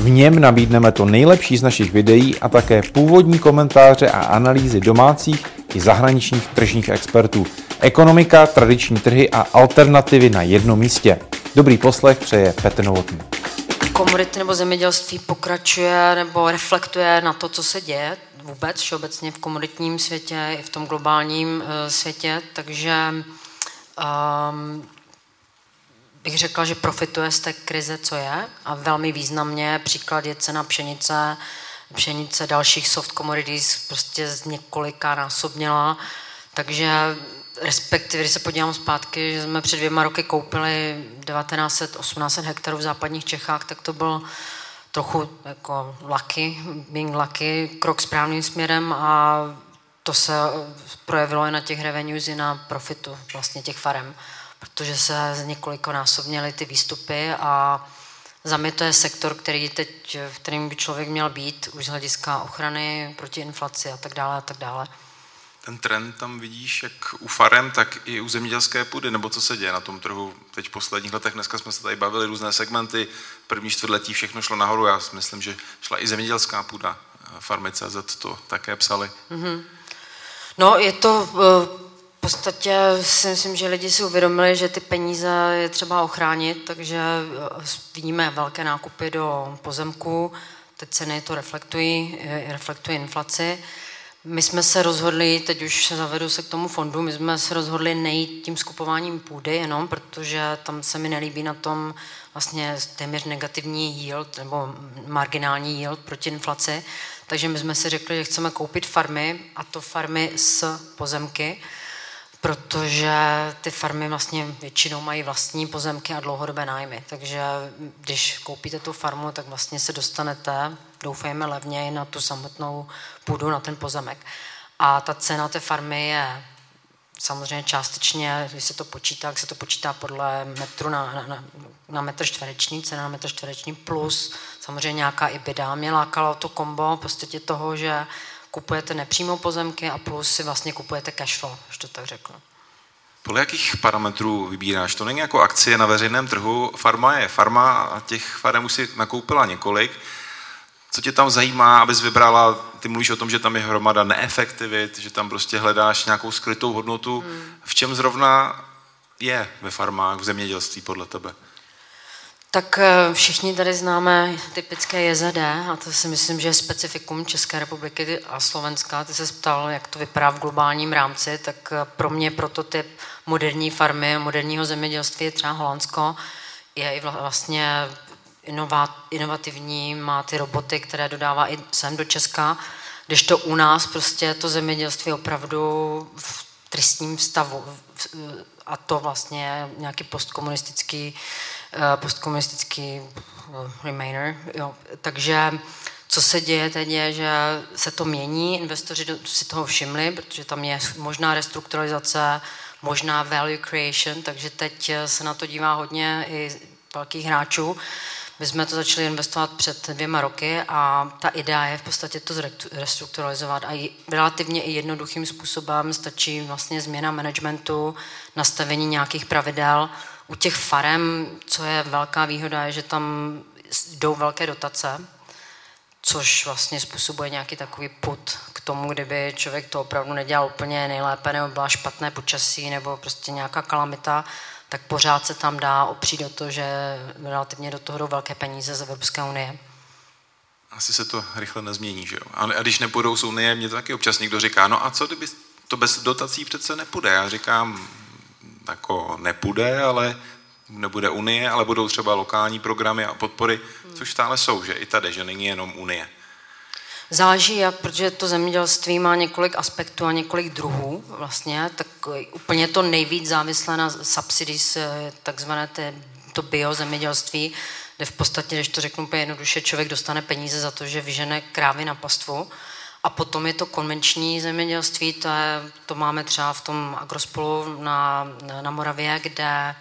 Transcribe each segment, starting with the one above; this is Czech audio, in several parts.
V něm nabídneme to nejlepší z našich videí a také původní komentáře a analýzy domácích i zahraničních tržních expertů. Ekonomika, tradiční trhy a alternativy na jednom místě. Dobrý poslech přeje Petr Novotný. Komodity nebo zemědělství pokračuje nebo reflektuje na to, co se děje vůbec všeobecně v komoditním světě i v tom globálním uh, světě, takže um, bych řekla, že profituje z té krize, co je a velmi významně. Příklad je cena pšenice, pšenice dalších soft commodities prostě z několika násobněla, takže respektive, když se podívám zpátky, že jsme před dvěma roky koupili 1900-1800 hektarů v západních Čechách, tak to byl trochu jako lucky, being lucky, krok správným směrem a to se projevilo i na těch revenues, i na profitu vlastně těch farem protože se několikonásobněly ty výstupy a za mě to je sektor, který teď, v kterým by člověk měl být už z hlediska ochrany proti inflaci a tak dále a tak dále. Ten trend tam vidíš jak u farem, tak i u zemědělské půdy, nebo co se děje na tom trhu teď v posledních letech. Dneska jsme se tady bavili různé segmenty, první čtvrtletí všechno šlo nahoru, já si myslím, že šla i zemědělská půda. Farmy CZ to také psali. Mm-hmm. No, je to v podstatě si myslím, že lidi si uvědomili, že ty peníze je třeba ochránit, takže eh, vidíme velké nákupy do pozemku, ty ceny to reflektují, eh, reflektují inflaci. My jsme se rozhodli, teď už se zavedu se k tomu fondu, my jsme se rozhodli nejít tím skupováním půdy jenom, protože tam se mi nelíbí na tom vlastně téměř negativní yield nebo marginální yield proti inflaci. Takže my jsme si řekli, že chceme koupit farmy a to farmy s pozemky protože ty farmy vlastně většinou mají vlastní pozemky a dlouhodobé nájmy. Takže když koupíte tu farmu, tak vlastně se dostanete, doufejme levněji, na tu samotnou půdu, na ten pozemek. A ta cena té farmy je samozřejmě částečně, když se to počítá, jak se to počítá podle metru na, na, na metr čtvereční, cena na metr čtvereční, plus samozřejmě nějaká i běda. Mě lákalo to kombo prostě toho, že kupujete nepřímo pozemky a plus si vlastně kupujete cash flow, že to tak řeknu. Podle jakých parametrů vybíráš? To není jako akcie na veřejném trhu. Farma je farma a těch farem už si nakoupila několik. Co tě tam zajímá, abys vybrala, ty mluvíš o tom, že tam je hromada neefektivit, že tam prostě hledáš nějakou skrytou hodnotu. Hmm. V čem zrovna je ve farmách, v zemědělství podle tebe? Tak eh, všichni tady známe typické JZD a to si myslím, že je specifikum České republiky a Slovenska. Ty se ptal, jak to vypadá v globálním rámci, tak eh, pro mě prototyp moderní farmy, moderního zemědělství je třeba Holandsko. Je i vlastně inovativní, má ty roboty, které dodává i sem do Česka, když to u nás prostě to zemědělství opravdu v tristním stavu a to vlastně nějaký postkomunistický postkomunistický eh, remainer. Jo. Takže co se děje teď je, že se to mění, investoři si toho všimli, protože tam je možná restrukturalizace, možná value creation, takže teď eh, se na to dívá hodně i velkých hráčů. My jsme to začali investovat před dvěma roky a ta idea je v podstatě to restrukturalizovat a relativně i jednoduchým způsobem stačí vlastně změna managementu, nastavení nějakých pravidel, u těch farem, co je velká výhoda, je, že tam jdou velké dotace, což vlastně způsobuje nějaký takový put k tomu, kdyby člověk to opravdu nedělal úplně nejlépe, nebo byla špatné počasí, nebo prostě nějaká kalamita, tak pořád se tam dá opřít do toho, že relativně do toho jdou velké peníze z Evropské unie. Asi se to rychle nezmění, že jo? A když nepůjdou z Unie, mě to taky občas někdo říká, no a co kdyby to bez dotací přece nepůjde? Já říkám, jako nepůjde, ale nebude Unie, ale budou třeba lokální programy a podpory, což stále jsou, že i tady, že není jenom Unie. Záleží, jak, protože to zemědělství má několik aspektů a několik druhů vlastně, tak úplně to nejvíc závislé na subsidies, takzvané té, to biozemědělství, kde v podstatě, když to řeknu úplně jednoduše, člověk dostane peníze za to, že vyžene krávy na pastvu a potom je to konvenční zemědělství, to, je, to máme třeba v tom agrospolu na, na Moravě, kde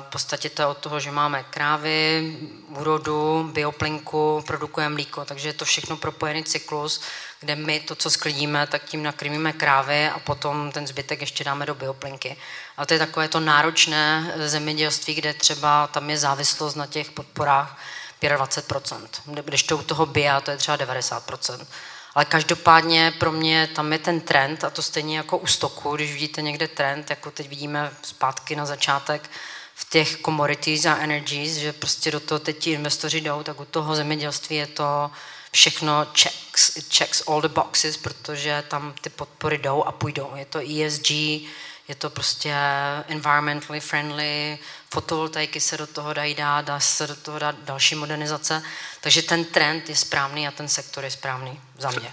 v podstatě to je od toho, že máme krávy, úrodu, bioplinku, produkujeme mlíko, takže je to všechno propojený cyklus, kde my to, co sklidíme, tak tím nakrmíme krávy a potom ten zbytek ještě dáme do bioplinky. A to je takové to náročné zemědělství, kde třeba tam je závislost na těch podporách 25%, když to u toho BIA to je třeba 90%. Ale každopádně pro mě tam je ten trend, a to stejně jako u stoku, když vidíte někde trend, jako teď vidíme zpátky na začátek v těch commodities a energies, že prostě do toho teď ti investoři jdou, tak u toho zemědělství je to všechno checks, checks all the boxes, protože tam ty podpory jdou a půjdou. Je to ESG, je to prostě environmentally friendly, fotovoltaiky se do toho dají dát, dá se do toho dát další modernizace. Takže ten trend je správný a ten sektor je správný za mě.